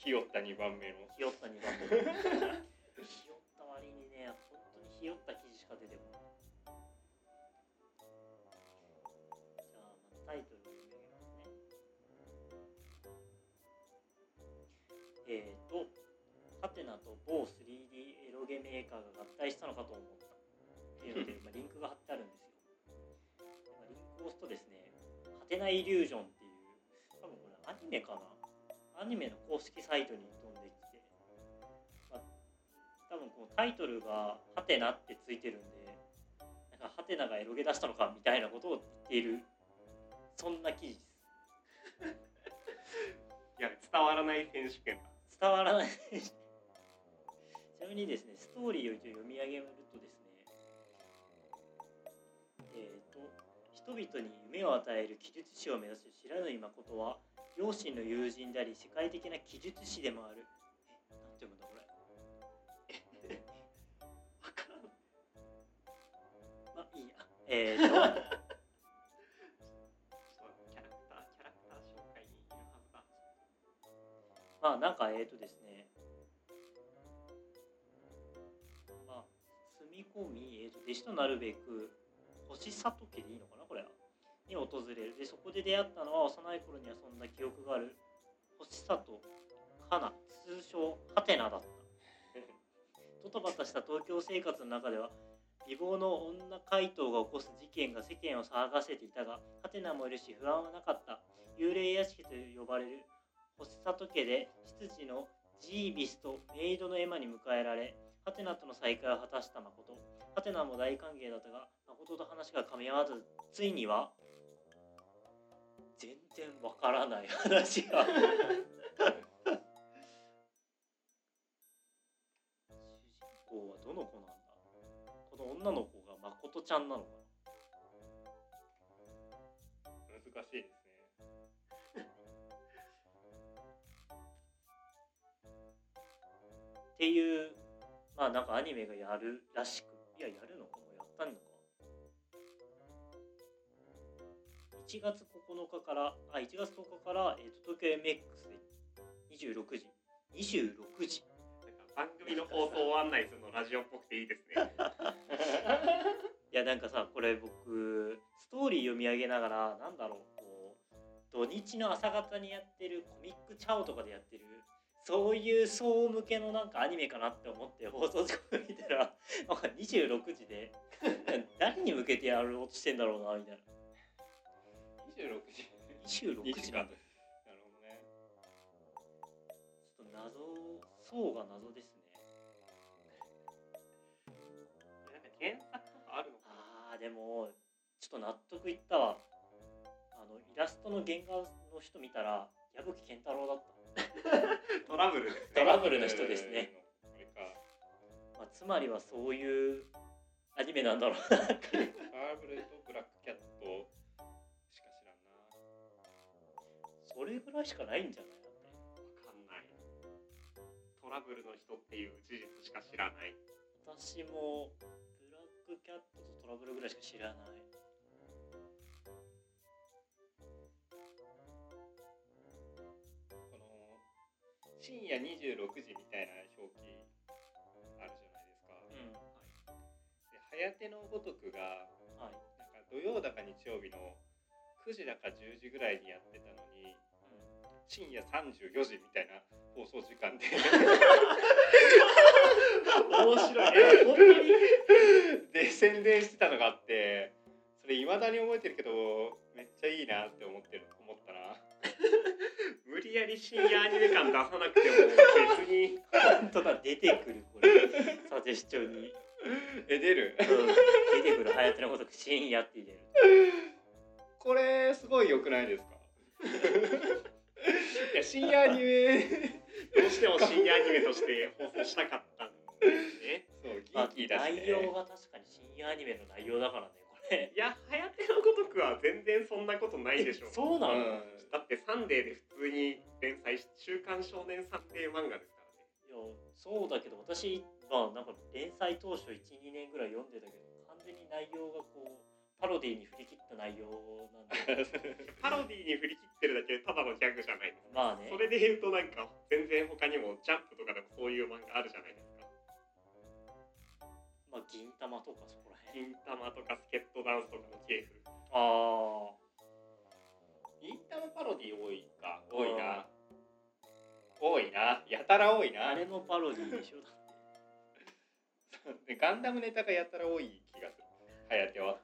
ひよった2番目の。ひよった2番目ひよった割にね本当にひよった記事しか出てこない。じゃあまずタイトルを読み上げますね。えっ、ー、とハテナと某 3D エロゲメーカーが合体したのかと思ったっていうので、まあ、リンクが貼ってあるんですよ、まあ、リンクを押すとですねハテナイリュージョンっていう多分これアニメかな。アニメの公式サイトに飛んできて、まあ、多分このタイトルが「ハテナ」ってついてるんでなんかハテナがエロゲ出したのかみたいなことを言っているそんな記事です。いや伝わらない選手権だ。伝わらないちなみにですねストーリーを一応読み上げるとですねえっ、と人々に夢を与える記述師を目指す白縫誠は両親の友人であり世界的な記述師でもある。えなんて読むんだこれ？わからん。まあいいや。えっ、とキャラクターキャラクター紹介にいるはずだ。まあなんかえっ、とですね。まあ住み込み、えー、と弟子となるべく星里家でいいのかなこれは。に訪れる。でそこで出会ったのは幼い頃に遊んだ記憶がある星里かな通称ハテナだった。ドタバタした東京生活の中では美貌の女怪盗が起こす事件が世間を騒がせていたがハテナもいるし不安はなかった。幽霊屋敷と呼ばれる星里家で執事のジービスとメイドのエマに迎えられハテナとの再会を果たした誠。ハテナも大歓迎だったが誠と話が噛み合わずついには全然わからない話が。主人公はどの子なんだ？この女の子が誠ちゃんなのか難しいですね。っていうまあなんかアニメがやるらしくいややるのかも。うやったのか1月9日からあ1月10日から、えー、と東京 MX で26時26時なんか番組の放送を案内するのラジオっぽくていいですね。いやなんかさこれ僕ストーリー読み上げながらなんだろうこう土日の朝方にやってるコミックチャオとかでやってるそういう層向けのなんかアニメかなって思って放送時刻見たらなんか26時で 誰に向けてやろうとしてんだろうなみたいな26時。26時。なんだなるほどね。ちょっと謎層が謎ですね。なんか原作とかあるのかな？あーでもちょっと納得いったわ。あのイラストの原画の人見たら矢吹健太郎だった。トラブルね。トラブルの人ですね。まあ、つまりはそういうアニメなんだろうなっていうれぐらいしかないんじゃないだってわかんないトラブルの人っていう事実しか知らない。私もブラックキャットとトラブルぐらいしか知らない。この深夜26時みたいな表記あるじゃないですか、うん。で早手のごとくがはい、なんか土曜だか日曜日の9時だか10時ぐらいにやってたのに深夜34時みたいな放送時間で。面白いね。本当にで宣伝してたのがあってそれいまだに覚えてるけどめっちゃいいなって思ってる思ったな。無理やり深夜アニメ感出さなくても別に。本当だ出てくるこれ。サジェスチョンに、え出る？うん、出てくる早手のごとく深夜って入れる。これすごい良くないですか？いや深夜アニメ。どうしても深夜アニメとして放送したかったんですね。そうギまあーキーだし、ね、内容が確かに深夜アニメの内容だからねこれいやハヤテのごとくは全然そんなことないでしょえそうなのん。だってサンデーで普通に連載し週刊少年サンデー漫画ですからね。いやそうだけど私まあなんか連載当初12年ぐらい読んでたけど完全に内容がこうパロディに振り切った内容なんで。パロディに振り切ってるだけでただのギャグじゃないですか。まあね。それで言うとなんか全然他にもジャンプとかでもそういう漫画あるじゃないですか。まあ銀玉とかそこら辺。銀玉とかスケットダンスとかの系譜あインターパロディ多いか。多いな。多いな。やたら多いな。ああれのパロディでしょ。ガンダムネタがやたら多い気がする。はやては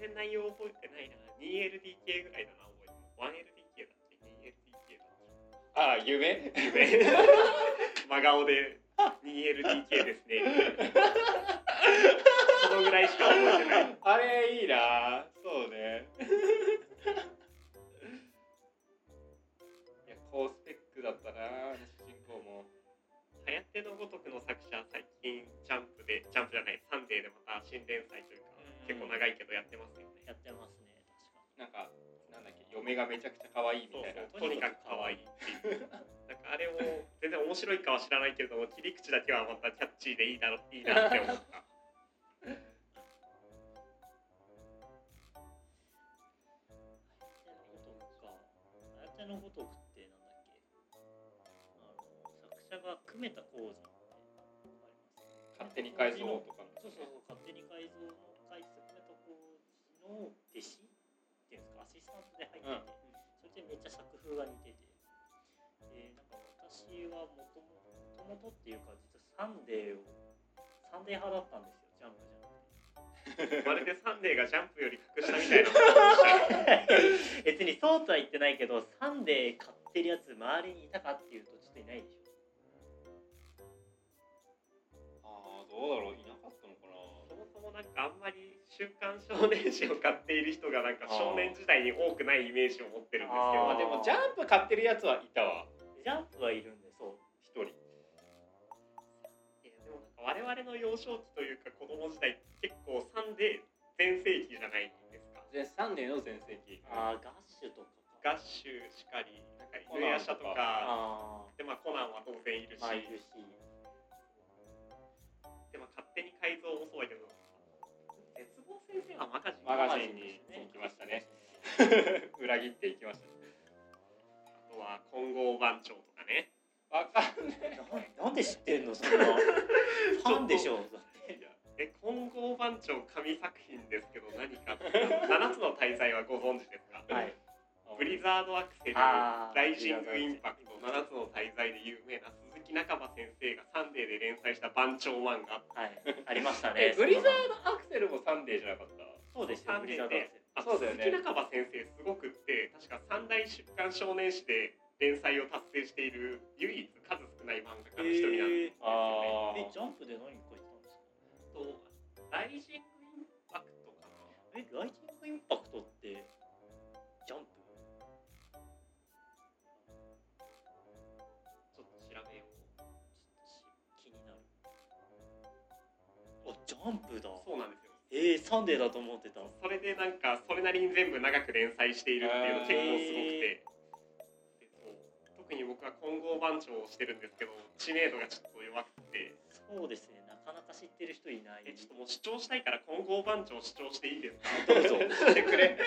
全然内容覚えてないな。2LDK ぐらいだな覚えてる。1LDK だっけ？2LDK だ。っああ夢？け夢。真顔で 2LDK ですね。そのぐらいしか覚えてない。あれいいな。そうね。いや高スペックだったな主人公も。はやってのごとくの作者最近ジャンプでジャンプじゃないサンデーでまた新連載というか結構長いけどやってますよね。やってますね。確かなんかなんだっけ嫁がめちゃくちゃ可愛いみそうたいな。そうとにかく可愛いっていう。なんかあれを全然面白いかは知らないけれども切り口だけはまたキャッチーでいいなろいいなって思った。あやてのごとくかハヤテのごとくってなんだっけ。あの作者が久米田康治ってわかりますかってに改蔵とか。そうそうそうかってに改蔵。のの弟子っていうんですか？アシスタントで入ってて、それでめっちゃ作風が似てて。でなんか私はもともとっていうか実はサンデーをサンデー派だったんですよジャンプじゃなくて。まるでサンデーがジャンプより格下みたいな。別にそうとは言ってないけどサンデー買ってるやつ周りにいたかっていうとちょっといないでしょ週刊少年誌」を買っている人がなんか少年時代に多くないイメージを持ってるんですけど。まあでもジャンプ買ってるやつはいたわ。ジャンプはいるんでそう一人。いやでもなんか我々の幼少期というか子供時代結構サンデー全盛期じゃないですか。でサンデーの全盛期。あーガッシュとかか。ガッシュしかりなんかコナン犬夜叉とか。あでまあコナンは当然いるし。ーまあいるし。でまあ勝手に改造もそうだけど先生はマガジン。マガジンに行きましたね。裏切っていきました。ねあとは金剛番長とかね。わかんねななんで知ってんのそんな。ファンでしょ。だっていやえ金剛番長神作品ですけど何か7つの大罪はご存知ですか？はい。ブリザードアクセルライジングインパクト7つの大罪で有名な鈴木央先生がサンデーで連載した番長漫画はいありましたねブリザードアクセルもサンデーじゃなかったそうですよサンデーであそうだよね鈴木中馬先生すごくって確か三大週刊少年誌で連載を達成している唯一数少ない漫画家の一人なんですよね。あえジャンプで何描いてたんですかとライジングインパクトかなえライジングインパクトっえー、サンデーだと思ってた。それでなんかそれなりに全部長く連載しているっていうの結構すごくて。でそう特に僕は金剛番長をしてるんですけど知名度がちょっと弱くて。そうですね。なかなか知ってる人いない。えちょっともう主張したいから混合番長主張していいですか？どうぞ。してくれ。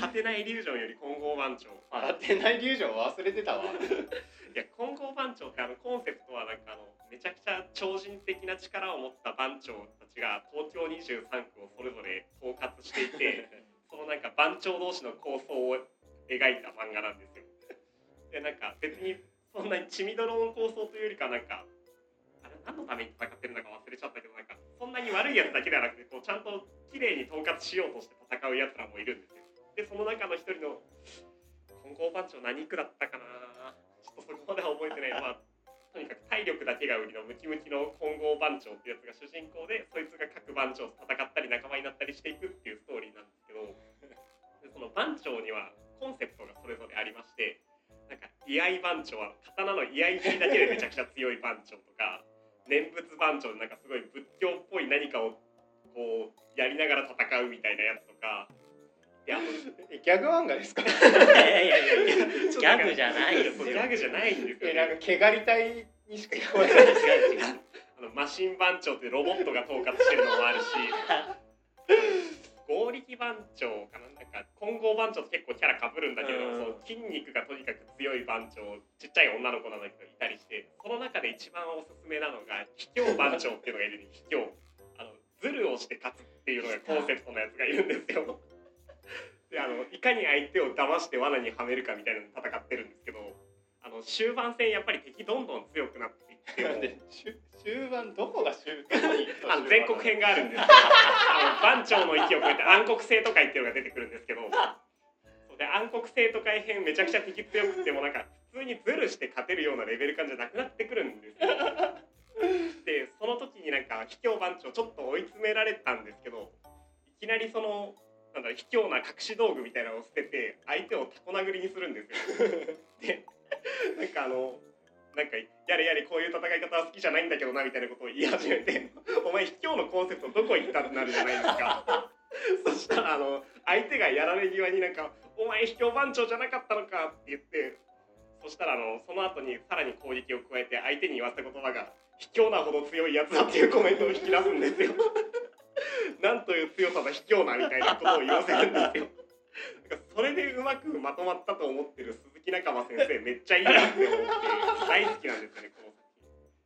果てないイリュージョンより混合番長。当てないリュージョン忘れてたわ。いや混合番長ってあのコンセプトはなんかあのめちゃくちゃ超人的な力を持った番長たちが東京23区をそれぞれ統括していて そのなんか番長同士の構想を描いた漫画なんですよ。でなんか別にそんなに血みどろの構想というよりかなんか何のために戦ってるのか忘れちゃったけどなんかそんなに悪いやつだけではなくてこうちゃんと綺麗に統括しようとして戦うやつらもいるんですよ。でその中の一人の混合番長何区だったかなちょっとそこまでは覚えてないまあとにかく体力だけが売りのムキムキの混合番長ってやつが主人公でそいつが各番長と戦ったり仲間になったりしていくっていうストーリーなんですけどでその番長にはコンセプトがそれぞれありましてなんか居合番長は刀の居合切りだけでめちゃくちゃ強い番長とか念仏番長でなんかすごい仏教っぽい何かをこうやりながら戦うみたいなやつとか。であとえギャグ漫画ですか？いやいやいやいやギャグじゃないですよ。ギャグじゃないんですよ、えなんか毛刈り隊にしか聞こえない。あのマシン番長ってロボットが統括してるのもあるし剛力番長かななんか混合番長と結構キャラかぶるんだけれどその筋肉がとにかく強い番長ちっちゃい女の子なんだけどいたりしてその中で一番おすすめなのが卑怯番長っていうのがいるね卑怯あのズルをして勝つっていうのがコンセプトのやつがいるんですよ。であのいかに相手を騙して罠にはめるかみたいなので戦ってるんですけどあの終盤戦やっぱり敵どんどん強くなっていってなんで終終盤どこが終どこにあの全国編があるんです けど番長の域を超えて暗黒生徒会っていうのが出てくるんですけどそうで暗黒生徒会編めちゃくちゃ敵強くてもなんか普通にズルして勝てるようなレベル感じゃなくなってくるんですよ。でその時になんか卑怯番長ちょっと追い詰められたんですけどいきなりそのなんだろう卑怯な隠し道具みたいなのを捨てて相手をタコ殴りにするんですよ。でなんかあのなんかやれやれこういう戦い方は好きじゃないんだけどなみたいなことを言い始めてお前卑怯のコンセプトどこ行ったってなるじゃないですか。そしたらあの相手がやられ際になんか「お前卑怯番長じゃなかったのか」って言ってそしたらあのその後にさらに攻撃を加えて相手に言わせた言葉が「卑怯なほど強いやつだ」っていうコメントを引き出すんですよ。なんという強さだ卑怯なみたいなことを言わせるんですよ。それでうまくまとまったと思ってる鈴木仲間先生 めっちゃいいなって思って大好きなんですよねこの作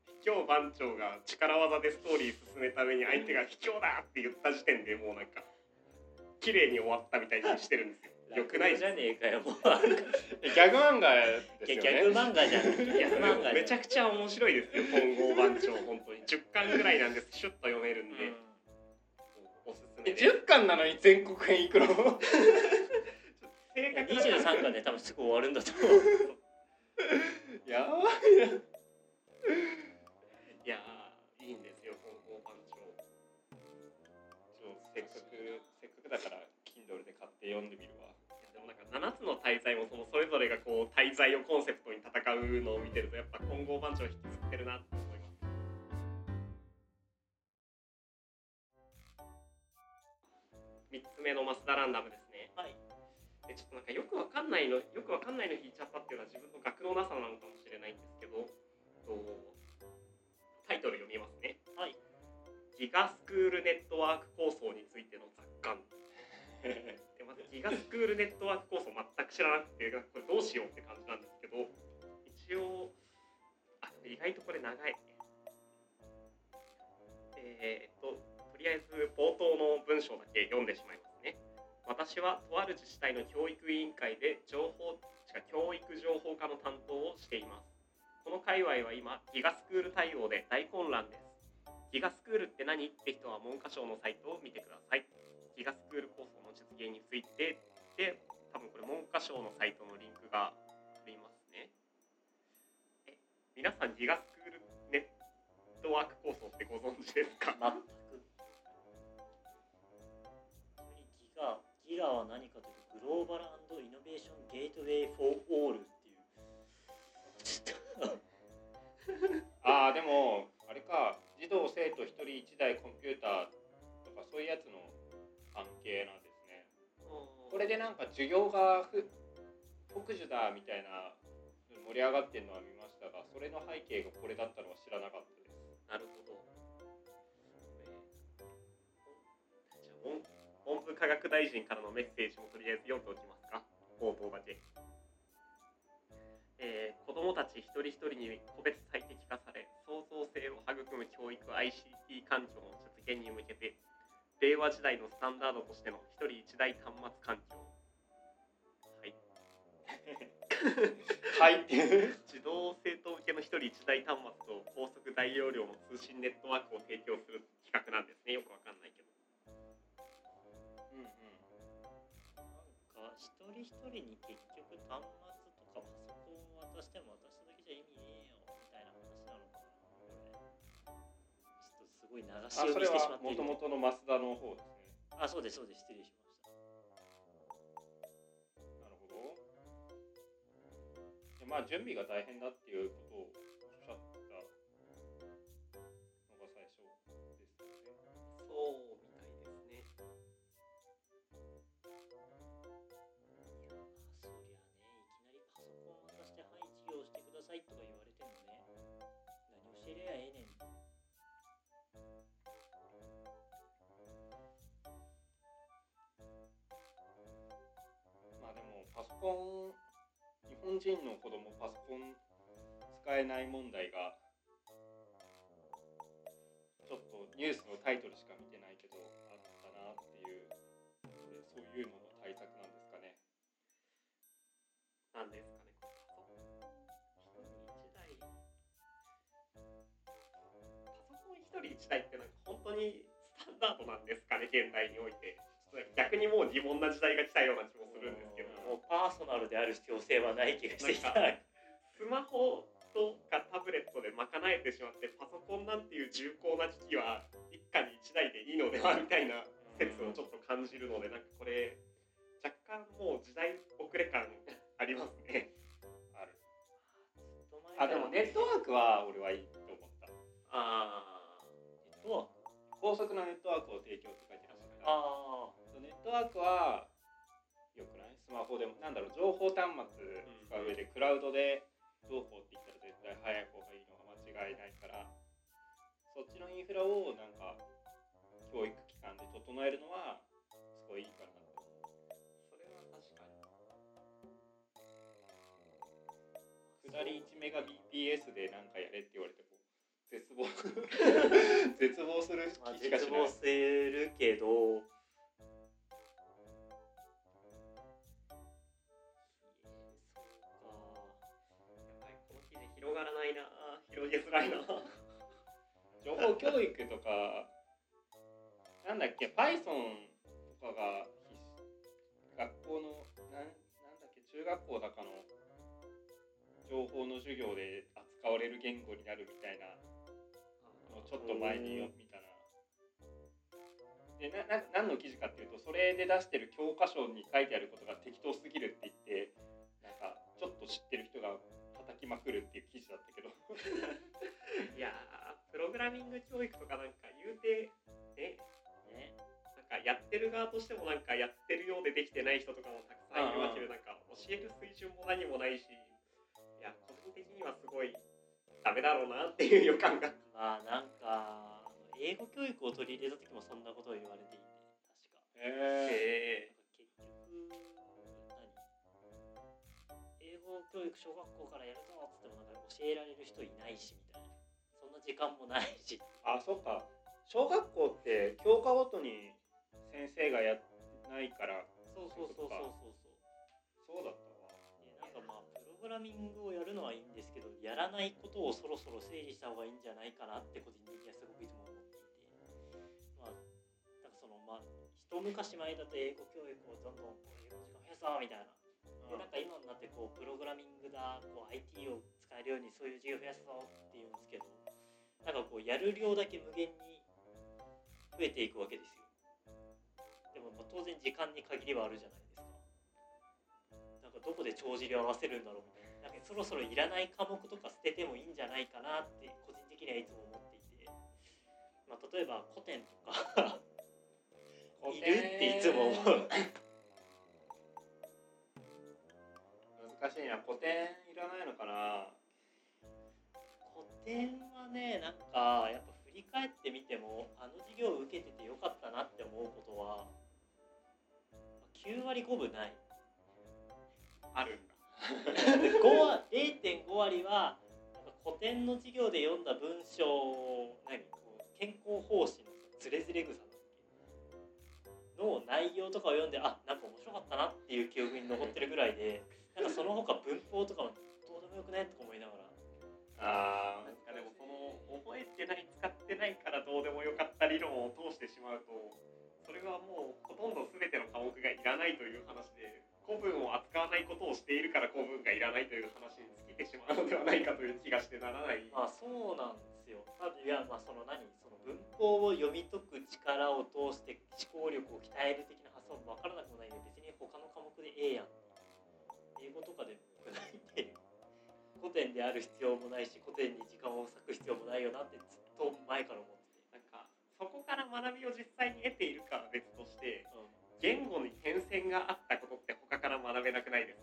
品卑怯番長が力技でストーリー進めた上に相手が卑怯だって言った時点でもうなんか綺麗に終わったみたいにしてるんですよ。よくないじゃねえかよもうギャグ漫画ですよギャグね漫画じゃんギャグ漫画めちゃくちゃ面白いですよ混合番長本当に。10巻ぐらいなんですシュッと読めるんで、おすすめです。10巻なのに全国編行くの？正確な23巻で多分すぐ終わるんだと思う。やばいやーいいんですよ混合番長せっかくせっかくだから Kindle で買って読んでみるわ。いやでもなんか7つの大罪もそのそれぞれがこう大罪をコンセプトに戦うのを見てるとやっぱ混合番長引きずってるなって思います。3つ目のマスダランダムですでちょっとなんかよくわかんないのよくわかんないの引いちゃったっていうのは自分の学のなさなのかもしれないんですけどとタイトル読みますね。はい。ギガスクールネットワーク構想についての雑感。でまずギガスクールネットワーク構想全く知らなくてこれどうしようって感じなんですけど一応あ意外とこれ長い。ねえーっととりあえず冒頭の文章だけ読んでしまいます。ね私はとある自治体の教育委員会で情報違う教育情報科の担当をしています。この界隈は今ギガスクール対応で大混乱です。ギガスクールって何？って人は文科省のサイトを見てください。ギガスクール構想の実現についてで多分これ文科省のサイトのリンクがありますね。え皆さんギガスクールネットワーク構想ってご存知ですか？ギガは何かというとグローバルイノベーションゲートウェイフォーオールっていう。ああでもあれか児童生徒一人一台コンピューターとかそういうやつの関係なんですね。これでなんか授業がふ特需だみたいな盛り上がってるのは見ましたがそれの背景がこれだったのは知らなかったです。なるほど。文文部科学大臣からのメッセージもとりあえず読んでおきますか。冒頭だけ。えー子どもたち一人一人に個別最適化され創造性を育む教育 ICT 環境の実現に向けて令和時代のスタンダードとしての一人一台端末環境。はい。はい。児童生徒向けの一人一台端末と高速大容量の通信ネットワークを提供する企画なんですね。よくわかんないけど一人一人に結局端末とかパソコンを渡しても渡しただけじゃ意味ねえよみたいな話なのかなこれちょっとすごい流し読みしてしまってもともとのマスダの方ですねあそうですそうです失礼しましたなるほどでまあ準備が大変だっていうことをおっしゃったのが最初ですよねそうさいとか言われてもね何りゃええねんパソコン日本人の子供パソコン使えない問題がちょっとニュースのタイトルしか見てないけどあったなっていうでそういうのの対策なんですかね。なんですか？コン一人一台ってなんか本当にスタンダードなんですかね現代において。逆にもう疑問な時代が来たような気もするんですけども。うパーソナルである必要性はない気がしてきた。スマホとかタブレットで賄えてしまってパソコンなんていう重厚な機器は一家に一台でいいのではみたいな説をちょっと感じるのでなんかこれ若干もう時代遅れ感ありますね。ある。あでもネットワークは俺はいいと思った。あネットワーク高速なネットワークを提供って書いてましたから。あネットワークはよくない？スマホでもなんだろう情報端末使う上でクラウドでどうこうって言ったら絶対早い方がいいのが間違いないから。そっちのインフラをなんか教育機関で整えるのはすごいいいかなと。思うそれは確かに。下り1メガ BPS でなんかやれって言われても絶望。絶望する気しかしない。絶望するけど。やばいこの記事広がらないな。広げづらいな。情報教育とかなんだっけ Python とかが学校のなんなんだっけ中学校だかの情報の授業で扱われる言語になるみたいなちょっと前に見たな。でなな何の記事かっていうとそれで出してる教科書に書いてあることが適当すぎるって言ってなんかちょっと知ってる人が叩きまくるっていう記事だったけど。いやープログラミング教育とかなんか言うてね。ね。なんかやってる側としてもなんかやってるようでできてない人とかもたくさんいるわけでうんなんか教える水準も何もないしいや個人的にはすごいダメだろうなっていう予感が。まあなんか英語教育を取り入れた時もそんなことを言われていて確か。へえ。え結局何？英語教育小学校からやるぞっつってもなんか教えられる人いないしみたいな。そんな時間もないし。あそっか。小学校って教科ごとに先生がやってないから。そうそうそうそうそうそう。そうだグラミングをやるのはいいんですけどやらないことをそろそろ整理した方がいいんじゃないかなって個人的にはすごくいつも思っていて。まあなんかそのまあ一昔前だと英語教育をどんどん英語の時間増やそうみたいな。でなんか今になってこうプログラミングだこう IT を使えるようにそういう授業増やすぞっていうんですけどなんかこうやる量だけ無限に増えていくわけですよでもまあ当然時間に限りはあるじゃないですかなんかどこで帳尻を合わせるんだろうみたいななんかそろそろいらない科目とか捨ててもいいんじゃないかなって個人的にはいつも思っていて、まあ、例えば古典とか。いるっていつも思う。難しいな。古典いらないのかな。古典はねなんかやっぱ振り返ってみてもあの授業を受けててよかったなって思うことは9割5分ないあるんだ。5割0.5割は古典の授業で読んだ文章を何健康方針のズレズレ草の内容とかを読んであなんか面白かったなっていう記憶に残ってるぐらいで なんかその他文法とかもどうでもよくないとか思いながら。あなんかでもその覚えてない使ってないからどうでもよかった理論を通してしまうとそれはもうほとんど全ないことをしているから古文がいらないという話に尽きてしまうのではないかという気がしてならない。まあそうなんですよ。まあいやまあその何その文法を読み解く力を通して思考力を鍛える的な発想も分からなくもないんで別に他の科目でええやん。英語とかでもないっていう。古典である必要もないし古典に時間を割く必要もないよなってずっと前から思ってて。なんかそこから学びを実際に得ているかは別としてうん言語に変遷があったことって他から学べなくないです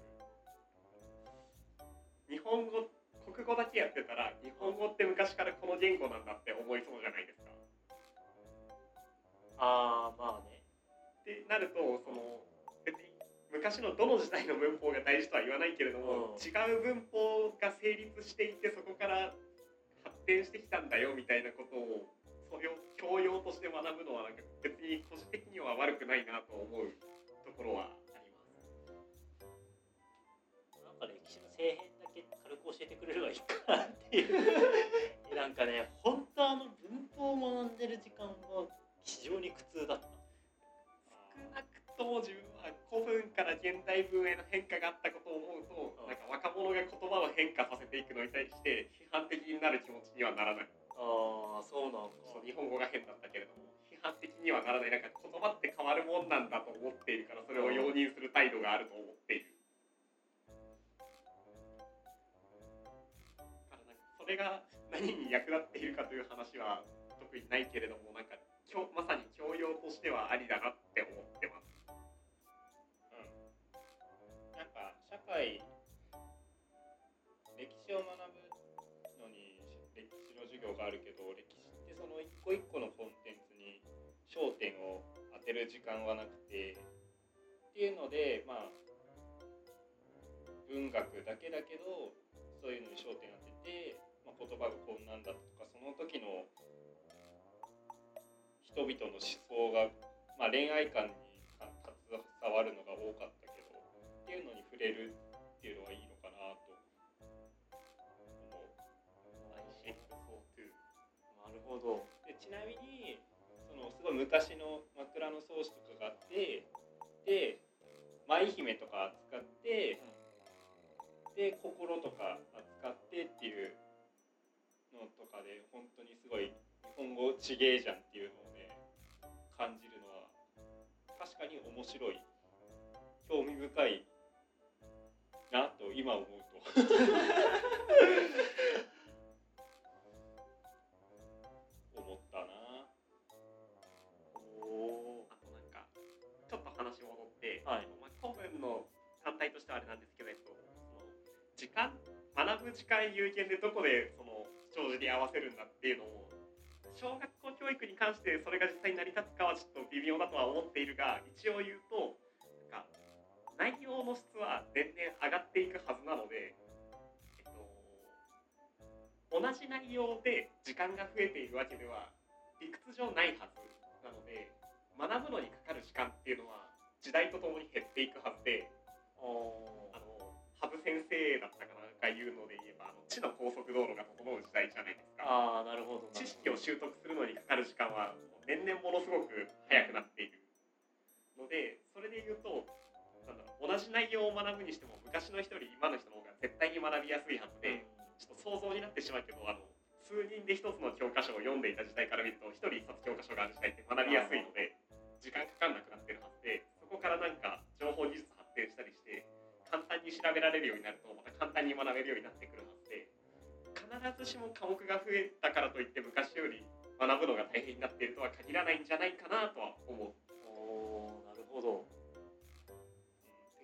日本語国語だけやってたら日本語って昔からこの言語なんだって思いそうじゃないですか？ああまあね。ってなるとその別に昔昔のどの時代の文法が大事とは言わないけれども、うん。違う文法が成立していてそこから発展してきたんだよみたいなことを教養として学ぶのはなんか別に個人的には悪くないなと思うところはあります。なんか歴史の底辺だけ軽く教えてくれればいいかなっていうなんかね本当あの文法を学んでる時間は非常に苦痛だった少なくとも自分は古文から現代文への変化があったことを思うと、なんか若者が言葉を変化させていくのに対して批判的になる気持ちにはならない。ああそうなんそう日本語が変だったけれども批判的にはならないなんか言葉って変わるもんなんだと思っているからそれを容認する態度があると思っている。だからなんかそれが何に役立っているかという話は特にないけれどもなんか教まさに教養としてはありだなって思ってます。なんか社会があるけど歴史ってその一個一個のコンテンツに焦点を当てる時間はなくてっていうのでまあ文学だけだけどそういうのに焦点当てて、まあ、言葉がこんなんだとかその時の人々の思想が、まあ、恋愛観に携わるのが多かったけどっていうのに触れるっていうのはいいほど。でちなみにそのすごい昔の枕草子とかがあってで舞姫とか扱ってで心とか扱ってっていうのとかで本当にすごい日本語ちげえじゃんっていうのをね感じるのは確かに面白い興味深いなと今思うと の単体としてはあれなんですけど、えっと、その時間学ぶ時間有限でどこでその長寿に合わせるんだっていうのを小学校教育に関してそれが実際に成り立つかはちょっと微妙だとは思っているが一応言うとなんか内容の質は年々上がっていくはずなので、えっと、同じ内容で時間が増えているわけでは理屈上ないはずなので学ぶのにかかる時間っていうのは時代とともに減っていくはずでおあの羽生先生だったかなんか言うので言えばあの地の高速道路が整う時代じゃないですか。ああなるほど知識を習得するのにかかる時間は年々ものすごく早くなっているのでそれで言うとなんだろう同じ内容を学ぶにしても昔の人より今の人の方が絶対に学びやすいはずで、ちょっと想像になってしまうけどあの数人で一つの教科書を読んでいた時代から見ると一人一冊教科書がある時代って学びやすいので時間かかんなくなってるこからなんか情報技術発展したりして簡単に調べられるようになるとまた簡単に学べるようになってくるはずで必ずしも科目が増えたからといって昔より学ぶのが大変になっているとは限らないんじゃないかなとは思う。おなるほど。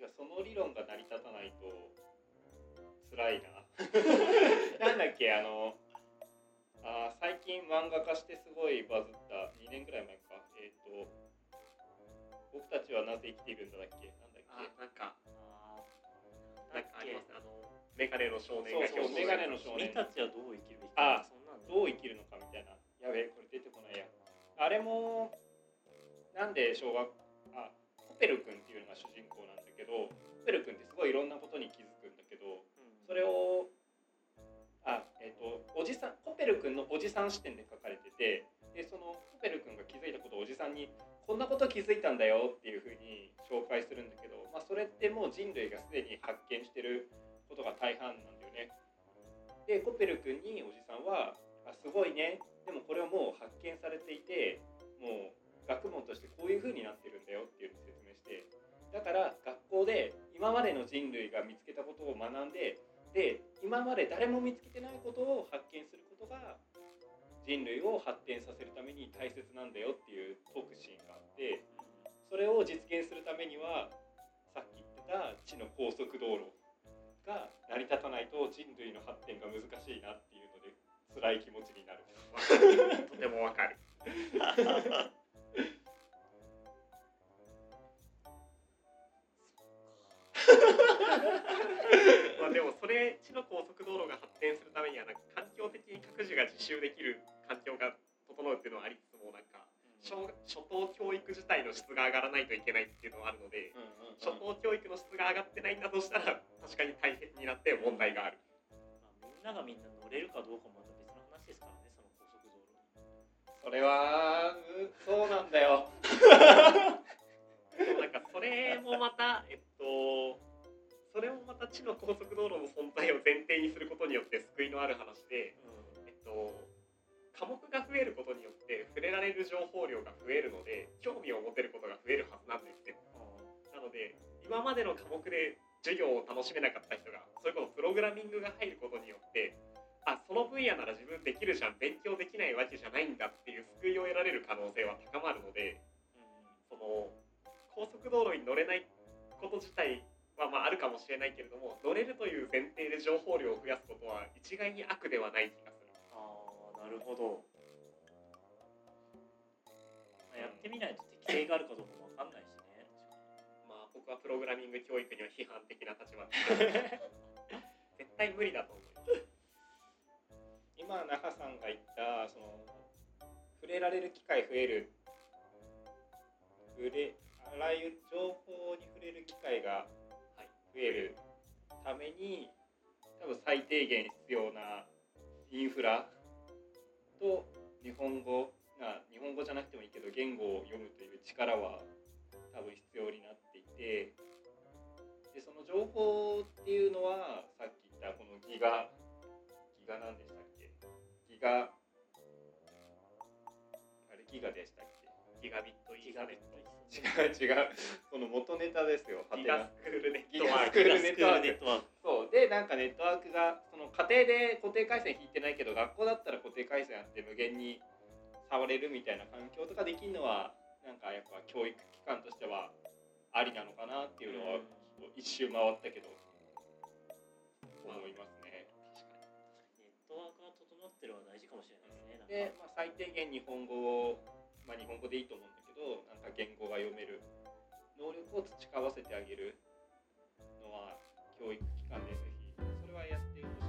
てかその理論が成り立たないと辛いな。なんだっけあのあ最近漫画化してすごいバズった2年ぐらい前か、僕たちはなぜ生きているんだだっけ？なんだっあけなんかあなんかありますね。あのメガネの少年がそうそうメガネの少年。君たちはどう生きるべきあそんなんどう生きるのかみたいな。やべえこれ出てこないや。あれもなんで小学あコペル君っていうのが主人公なんだけどコペル君ってすごいいろんなことに気づくんだけどそれをあえっ、とおじさんコペル君のおじさん視点で書かれててでそのコペル君が気づいたことをおじさんにこんなこと気づいたんだよっていうふうに紹介するんだけど、まあ、それってもう人類がすでに発見してることが大半なんだよね。でコペル君におじさんは「あすごいねでもこれはもう発見されていてもう学問としてこういうふうになってるんだよ」っていうのを説明してだから学校で今までの人類が見つけたことを学んでで今まで誰も見つけてないことを発見することが人類を発展させるために大切なんだよっていうトークシーンがあってそれを実現するためにはさっき言ってた地の高速道路が成り立たないと人類の発展が難しいなっていうので辛い気持ちになる。とてもわかる。でもそれ地の高速道路が発展するためにはなんか環境的に各自が自習できる整うっていうのはありつつもなんか小初等教育自体の質が上がらないといけないっていうのはあるのでうんうんうん。初等教育の質が上がってないんだとしたら確かに大変になって問題がある。まあ、みんながみんな乗れるかどうかもまた別の話ですからねその高速道路に。それはうそうなんだよ。でもなんかそれもまたえっとそれもまた地の高速道路の存在を前提にすることによって救いのある話で、えっと、科目が増えることによって触れられる情報量が増えるので興味を持てることが増えるはずなんですね。なので今までの科目で授業を楽しめなかった人がそれこそプログラミングが入ることによってあその分野なら自分できるじゃん勉強できないわけじゃないんだっていう救いを得られる可能性は高まるのでうんその高速道路に乗れないこと自体はまああるかもしれないけれども乗れるという前提で情報量を増やすことは一概に悪ではない気がする。なるほど、まあ、やってみないと適性があるかどうかもわかんないしね。まあ僕はプログラミング教育には批判的な立場で。絶対無理だと思います。今中さんが言ったその触れられる機会増える。触れあらゆる情報に触れる機会がはい増える。ために多分最低限必要なインフラと日本語が日本語じゃなくてもいいけど言語を読むという力は多分必要になっていてでその情報っていうのはさっき言ったこのギガギガ何でしたっけ？ギガあれギガでしたっけ？ギガビットイーサネット。違う違う。その元ネタですよギガスクールネッギガストワーク。クールネットワーク。ネットワーク。そう。でなんかネットワークがその家庭で固定回線引いてないけど学校だったら固定回線あって無限に触れるみたいな環境とかできるのはなんかやっぱ教育機関としてはありなのかなっていうのは一周回ったけど思いますね。ネットワークが整ってるのは大事かもしれないですねで、まあ、最低限日本語を、まあ、日本語でいいと思うんだけどなんか言語が読める能力を培わせてあげるのは教育機関でぜひそれはやってほしい。